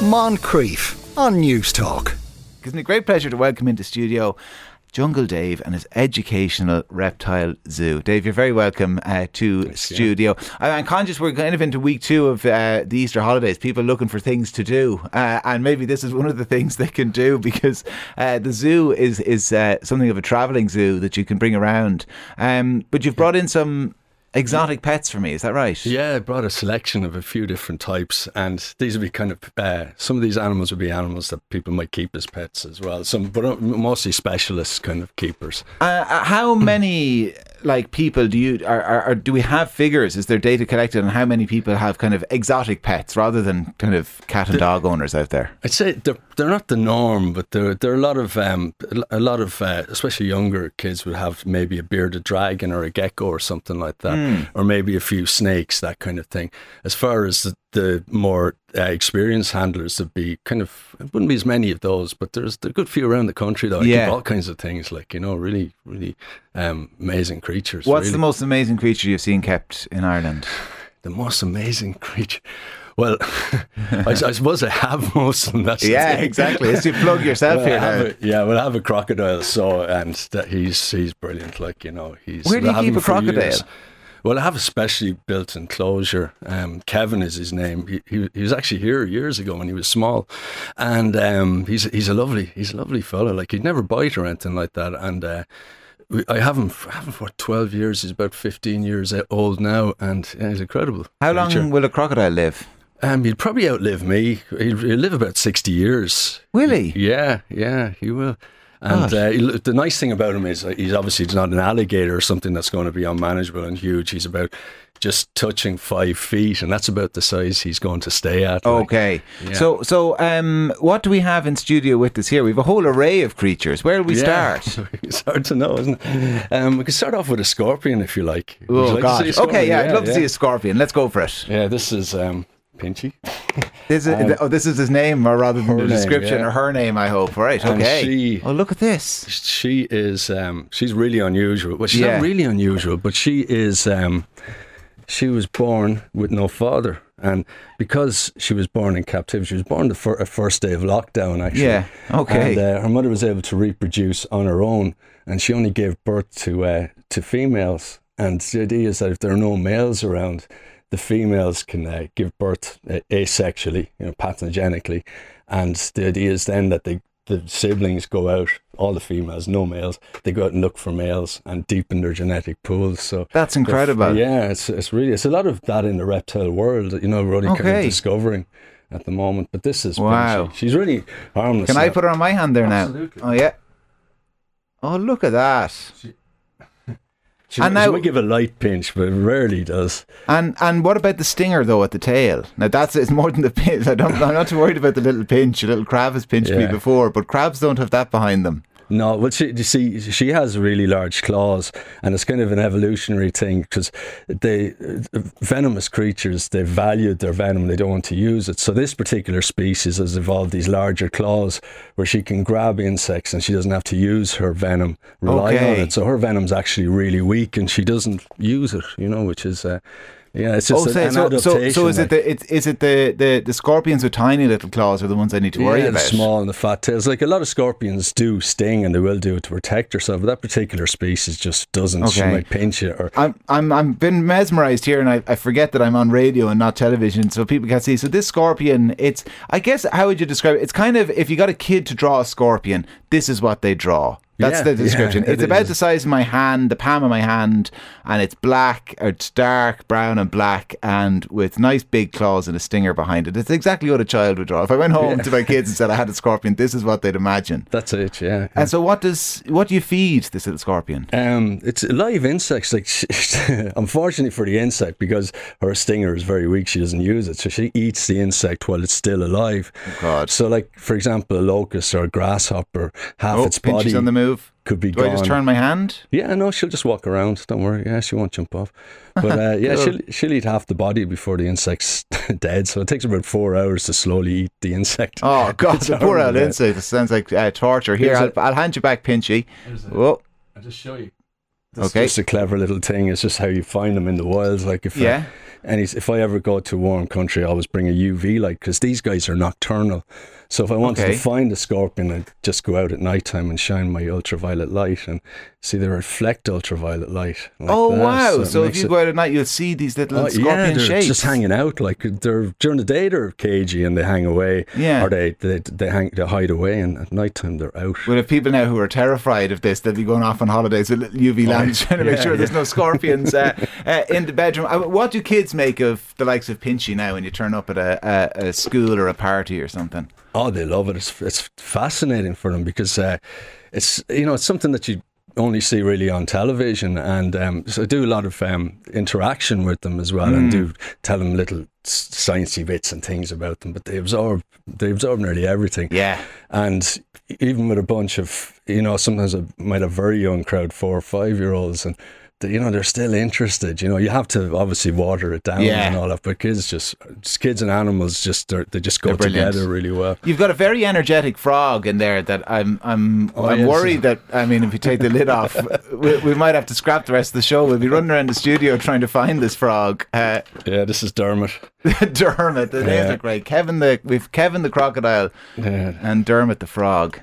Moncrieff on Newstalk. Gives me a great pleasure to welcome into studio Jungle Dave and his educational reptile zoo. Dave, you're very welcome uh, to Thanks, yeah. studio. I- I'm conscious we're kind of into week two of uh, the Easter holidays. People looking for things to do, uh, and maybe this is one of the things they can do because uh, the zoo is is uh, something of a travelling zoo that you can bring around. Um, but you've brought in some exotic pets for me. Is that right? Yeah, I brought a selection of a few different types, and these would be kind of uh, some of these animals would be animals that people might keep as pets as well. Some, but uh, mostly specialist kind of keepers. Uh, uh, how many like people do you are, are, are do we have figures? Is there data collected on how many people have kind of exotic pets rather than kind of cat and dog owners out there? I'd say they're they're not the norm, but there there are a lot of um a lot of uh, especially younger kids would have maybe a bearded dragon or a gecko or something like that, or maybe a few snakes, that kind of thing. As far as the, the more uh, experienced handlers, there'd be kind of it wouldn't be as many of those, but there's a good few around the country though. Yeah. keep all kinds of things like you know really really um, amazing creatures. What's really. the most amazing creature you've seen kept in Ireland? the most amazing creature? Well, I, I suppose I have most of them. That's the Yeah, thing. exactly. It's you plug yourself Well, here now. a, yeah, well, have a crocodile, so and that he's he's brilliant. Like you know, he's. Where do you keep a crocodile? years. Well, I have a specially built enclosure. Um, Kevin is his name. He, he he was actually here years ago when he was small, and um, he's he's a lovely he's a lovely fellow. Like he'd never bite or anything like that, and. Uh, we- I have him, I have him for 12 years. He's about 15 years old now, and yeah, he's incredible. How long will a crocodile live? Um, he'd probably outlive me. He'll, he'll live about 60 years. Will he? Yeah, yeah, he will. And uh, he'll- the nice thing about him is uh, he's obviously not an alligator or something that's going to be unmanageable and huge. He's about just touching five feet, and that's about the size he's going to stay at. like. Okay. Yeah. So so um what do we have in studio with us here? We have a whole array of creatures. Where do we Yeah. start? it's hard to know, isn't it? Um, we can start off with a scorpion if you like. Would you Oh like gosh. see a scorpion? Okay, yeah, I'd love to see a scorpion. Let's go for it. Yeah, this is um, Pinchy. This is, oh, this is his name, or rather than Her the name, description, yeah. or her name, I hope. Right, okay. she- oh, look at this. she is um, she's really unusual. Well, she's Yeah. not really unusual, but she is. Um, she was born with no father, and because she was born in captivity, she was born the fir- uh, first day of lockdown. Actually, Yeah, okay. And uh, her mother was able to reproduce on her own, and she only gave birth to uh, to females. And the idea is that if there are no males around, the females can uh, give birth uh, asexually, you know, parthenogenically. And the idea is then that they, the siblings go out, all the females, no males, they go out and look for males and deepen their genetic pools. So That's they're- incredible. Yeah, it's it's really it's a lot of that in the reptile world. You know, we're only kind of discovering at the moment. But this is Wow. Pinchy. She's really harmless. Can I put her on my hand there Absolutely. now? Oh, yeah. Oh, look at that. She, And she now- might give a light pinch, but it rarely does. And and what about the stinger though at the tail? Now that's it's more than the pinch. I don't, I'm not too worried about the little pinch. A little crab has pinched me before, but crabs don't have that behind them. No, well, she, you see, she has really large claws, and it's kind of an evolutionary thing because they venomous creatures they valued their venom, they don't want to use it. So this particular species has evolved these larger claws where she can grab insects and she doesn't have to use her venom, rely Okay. on it. So her venom's actually really weak, and she doesn't use it. You know, which is. Uh, yeah, it's just oh, an, say, an so, so so is it the it's, is it the, the the scorpions with tiny little claws are the ones I need to worry about? yeah, the small and the fat tails. Like a lot of scorpions do sting and they will do it to protect herself, but that particular species just doesn't. She Okay. might pinch you or I'm I'm I'm been mesmerized here, and I, I forget that I'm on radio and not television, so people can't see. So this scorpion, it's I guess how would you describe it? It's kind of if you got a kid to draw a scorpion, this is what they draw. That's Yeah, the description. yeah, it's it about is. the size of my hand, the palm of my hand, and it's black, or it's dark brown and black, and with nice big claws and a stinger behind it. It's exactly what a child would draw. If I went home to my kids and said I had a scorpion, this is what they'd imagine. that's it. Yeah. And so, what does what do you feed this little scorpion? Um, it's live insects. Like, unfortunately for the insect, because her stinger is very weak, she doesn't use it, so she eats the insect while it's still alive. God. So, like for example, a locust or a grasshopper, half Oh, its body on the move. Could be Do gone. I just turn my hand? Yeah, no, she'll just walk around. Don't worry. Yeah, she won't jump off. But uh, yeah, Cool. she'll she'll eat half the body before the insect's dead. So it takes about four hours to slowly eat the insect. Oh God, It's the poor old insect. This sounds like uh, torture. Here, I'll, I'll hand you back, Pinchy. Whoa. I'll just show you. Okay. Just a clever little thing. It's just how you find them in the wild. Like if uh, Yeah. And he's, if I ever go to a warm country, I always bring a UV light because these guys are nocturnal. So if I wanted Okay. to find a scorpion, I'd just go out at night time and shine my ultraviolet light and see they reflect ultraviolet light. like oh that. wow! it So if you it- go out at night, you'll see these little Oh, scorpion yeah, they're shapes just hanging out. Like they're during the day they're cagey and they hang away. Yeah. Or they they they hang they hide away and at night time they're out. Well, if people now who are terrified of this, they'll be going off on holidays with UV lamps trying to make Oh, yeah, sure there's no scorpions uh, uh, in the bedroom. Uh, what do kids make of the likes of Pinchy now when you turn up at a, a, a school or a party or something? Oh, they love it. It's it's fascinating for them because uh, it's you know it's something that you only see really on television, and um, so I do a lot of um, interaction with them as well, and do tell them little sciencey bits and things about them. But they absorb they absorb nearly everything. Yeah. And even with a bunch of, you know, sometimes I might have very young crowd, four or five year olds, and you know they're still interested. You know, you have to obviously water it down Yeah. and all that, but kids just, just kids and animals just they're, just go together really well. You've got a very energetic frog in there that I'm I'm Oh, I'm yes. worried that I mean if you take the lid off we, we might have to scrap the rest of the show. We'll be running around the studio trying to find this frog. Uh, Yeah, this is Dermot. Dermot, the names Yeah. are great. Kevin the we've Kevin the crocodile Yeah. and Dermot the frog.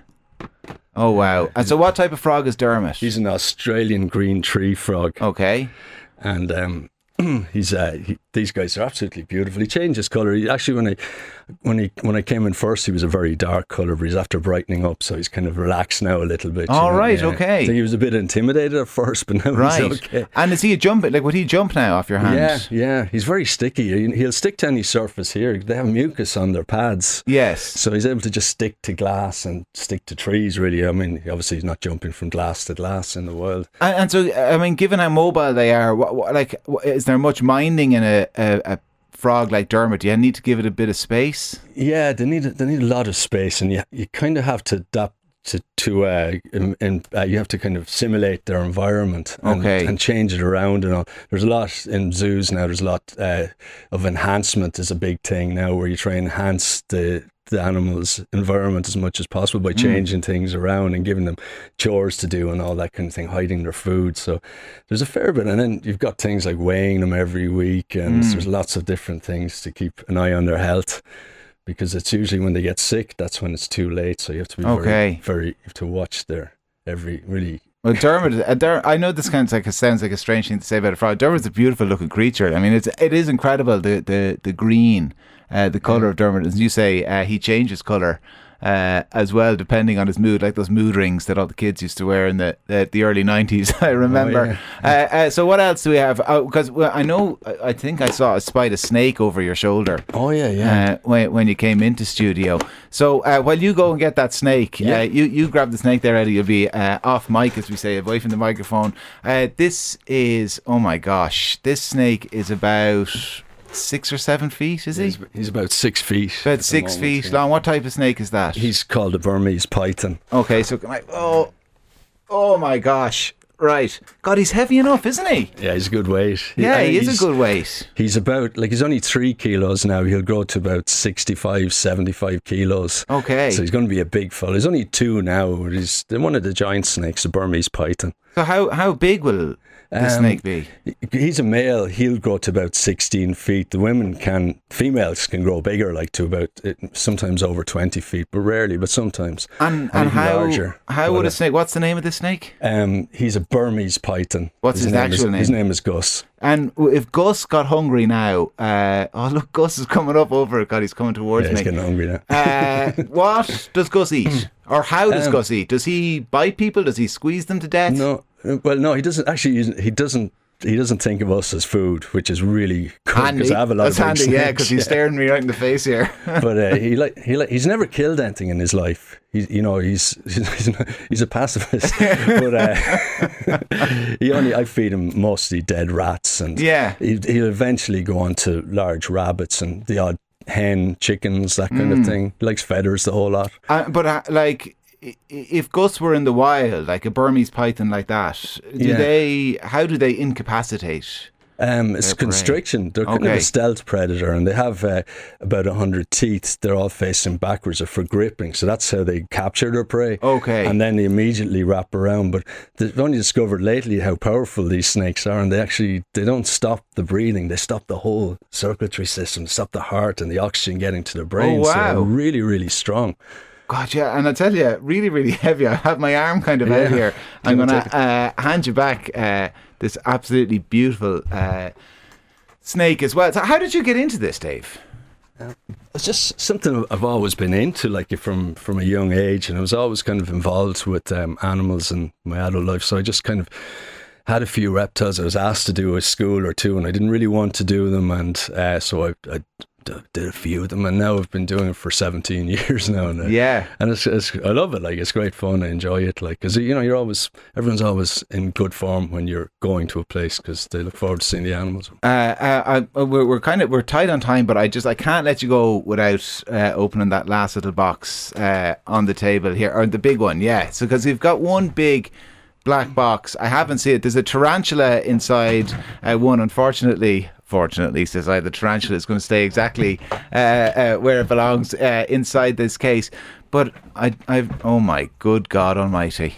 Oh wow! And so, what type of frog is Dermot? He's an Australian green tree frog, okay. and um, he's a he, these guys are absolutely beautiful. He changes color. He, actually, when I when he when I came in first, he was a very dark color, but he's after brightening up, so he's kind of relaxed now a little bit. All know, right, yeah. okay. I think he was a bit intimidated at first, but now Right. he's okay. And is he a jump? Like, would he jump now off your hand? Yeah, yeah, he's very sticky. He- He'll stick to any surface here. They have mucus on their pads. Yes. So he's able to just stick to glass and stick to trees, really. I mean, obviously, he's not jumping from glass to glass in the world. And, and so, I mean, given how mobile they are, what, what, like, is there much minding in a, a, a frog like Dermot? Do you need to give it a bit of space? Yeah, they need they need a lot of space, and you you kind of have to adapt to to uh, in, in, uh, you have to kind of simulate their environment and, Okay. and change it around and all. There's a lot in zoos now. There's a lot uh, of enhancement is a big thing now, where you try and enhance the the animal's environment as much as possible by changing things around and giving them chores to do and all that kind of thing, hiding their food. So there's a fair bit, and then you've got things like weighing them every week, and there's lots of different things to keep an eye on their health because it's usually when they get sick that's when it's too late. So you have to be Okay. very, very, you have to watch their every really. Well, Dermot, uh, I know this kind of like sounds like a strange thing to say about a frog. Dermot's a beautiful looking creature. I mean, it's it is incredible the the the green, uh, the color of Dermot. As you say, uh, he changes color. Uh, as well, depending on his mood, like those mood rings that all the kids used to wear in the the, the early nineties. I remember. uh, uh, so, what else do we have? Because well, I know, I I think I saw a spider snake over your shoulder Oh yeah, yeah. uh, when, when you came into studio. So uh, while you go and get that snake, Yeah. uh, you you grab the snake there, Eddie. You'll be uh, off mic, as we say, away from the microphone. Uh, this is oh my gosh, this snake is about six or seven feet. Is he? he's, he's about six feet. About six moment, feet yeah. long. What type of snake is that? He's called a Burmese python. okay. So I? Oh, oh my gosh. Right. God, he's heavy enough, isn't he? Yeah, he's a good weight. Yeah, uh, he is a good weight. He's about like he's only three kilos now. He'll grow to about 65, 75 kilos. Okay. So he's going to be a big fella. He's only two now. He's one of the giant snakes, the Burmese python. So how how big will the Um, snake be? He's a male. He'll grow to about 16 feet. The women can, females can grow bigger, like to about uh, sometimes over 20 feet, but rarely, but sometimes. And and and how larger. how would a snake? What's the name of the snake? Um, he's a Burmese python. What's his name actual is, name? His name is Gus. And if Gus got hungry now, uh, oh look, Gus is coming up over it. God, he's coming towards Yeah, he's me. getting hungry now. Uh, what does Gus eat, or how does Um, Gus eat? Does he bite people? Does he squeeze them to death? No, well, no, he doesn't. Actually, he- doesn't. He doesn't think of us as food, which is really Handy. because I have a lot That's of handy, yeah, because he's staring me right in the face here. but uh, he like he like he's never killed anything in his life. He's you know he's he's, he's a pacifist, but uh, he only I feed him mostly dead rats, and Yeah. he, he'll eventually go on to large rabbits and the odd hen, chickens, that kind Mm. of thing. He likes feathers the whole lot. Uh, but uh, like, if Gus were in the wild, like a Burmese python like that, do Yeah. they? How do they incapacitate Um, it's constriction. They're kind of a stealth predator, and they have uh, about hundred teeth. They're all facing backwards. They're for gripping, so that's how they capture their prey. Okay. and then they immediately wrap around. But they've only discovered lately how powerful these snakes are, and they actually they don't stop the breathing. They stop the whole circulatory system, stop the heart and the oxygen getting to the brain. Oh, wow. they're really, really strong. God, yeah, and I tell you, really, really heavy. I have my arm kind of out here. I'm going to uh, hand you back uh, this absolutely beautiful uh, snake as well. So, how did you get into this, Dave? It's just something I've always been into, like from from a young age, and I was always kind of involved with um, animals in my adult life. So I just kind of had a few reptiles I was asked to do a school or two, and I didn't really want to do them, and uh, so I, I d- did a few of them, and now I've been doing it for 17 years now, and, uh, Yeah. and it's, it's I love it. Like it's great fun. I enjoy it. Like because you know you're always everyone's always in good form when you're going to a place because they look forward to seeing the animals. Uh, uh, I, we're, we're kind of we're tight on time, but I just I can't let you go without uh, opening that last little box uh, on the table here, or the big one, yeah. So because we've got one big black box, I haven't seen it. There's a tarantula inside uh, one. Unfortunately, fortunately, says I, the tarantula is going to stay exactly uh, uh, where it belongs uh, inside this case. But I, I've oh my good God Almighty.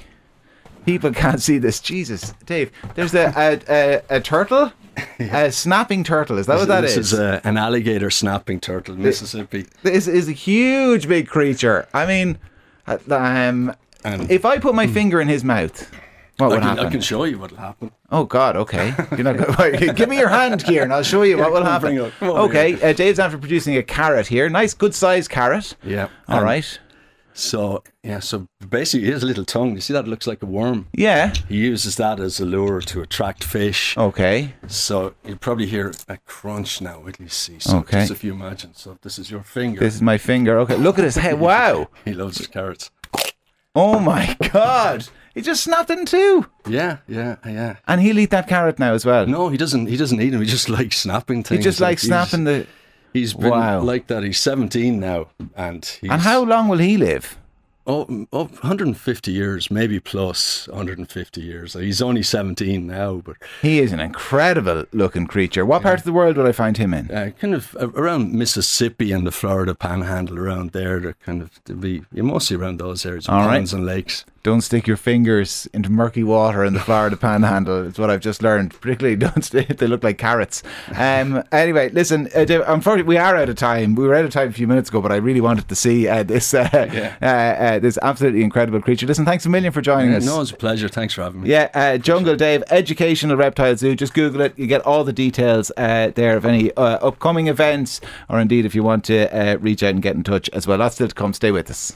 People can't see this. Jesus, Dave. There's a a, a, a turtle, a snapping turtle. Is that what that this is? is uh, an alligator snapping turtle, Mississippi. This is a huge, big creature. I mean, uh, um, And- if I put my finger in his mouth, what I would can, happen? I can show you what'll happen. Oh God, okay. You're not gonna, give me your hand here, and I'll show you what will happen. bring it. Come on, Okay, uh, Dave's after producing a carrot here. Nice, good sized carrot. Yeah. All Um, right. So yeah, so basically his little tongue, you see that looks like a worm. Yeah. He uses that as a lure to attract fish. Okay. So you'll probably hear a crunch now. Till you see. So Okay. just if you imagine. So this is your finger. This is my finger. Okay. Look at his head. Wow. he loves his carrots. Oh my God. He just snapped in two. Yeah, yeah, yeah. And he'll eat that carrot now as well. No, he doesn't. He doesn't eat them. He just likes snapping things. he just Like, likes he's- snapping the. He's been Wow. like that. He's 17 now, and he's, And how long will he live? Oh, oh, 150 years, maybe plus 150 years. He's only 17 now, but He is an incredible looking creature. What part of the world would I find him in? uh, kind of around Mississippi and the Florida Panhandle, around there, they're kind of be yeah, mostly around those areas, All right. ponds and lakes. Don't stick your fingers into murky water in the Florida Panhandle. It's what I've just learned. Particularly, don't st- they look like carrots. Um, anyway, listen. Uh, Dave, unfortunately, we are out of time. We were out of time a few minutes ago, but I really wanted to see uh, this uh, uh, uh, this absolutely incredible creature. Listen, thanks a million for joining Yeah, us. no, it's a pleasure. Thanks for having me. Yeah, uh, Jungle Dave, Educational Reptile Zoo. Just Google it. You get all the details uh, there of any uh, upcoming events, or indeed if you want to uh, reach out and get in touch as well. That's still to come. Stay with us.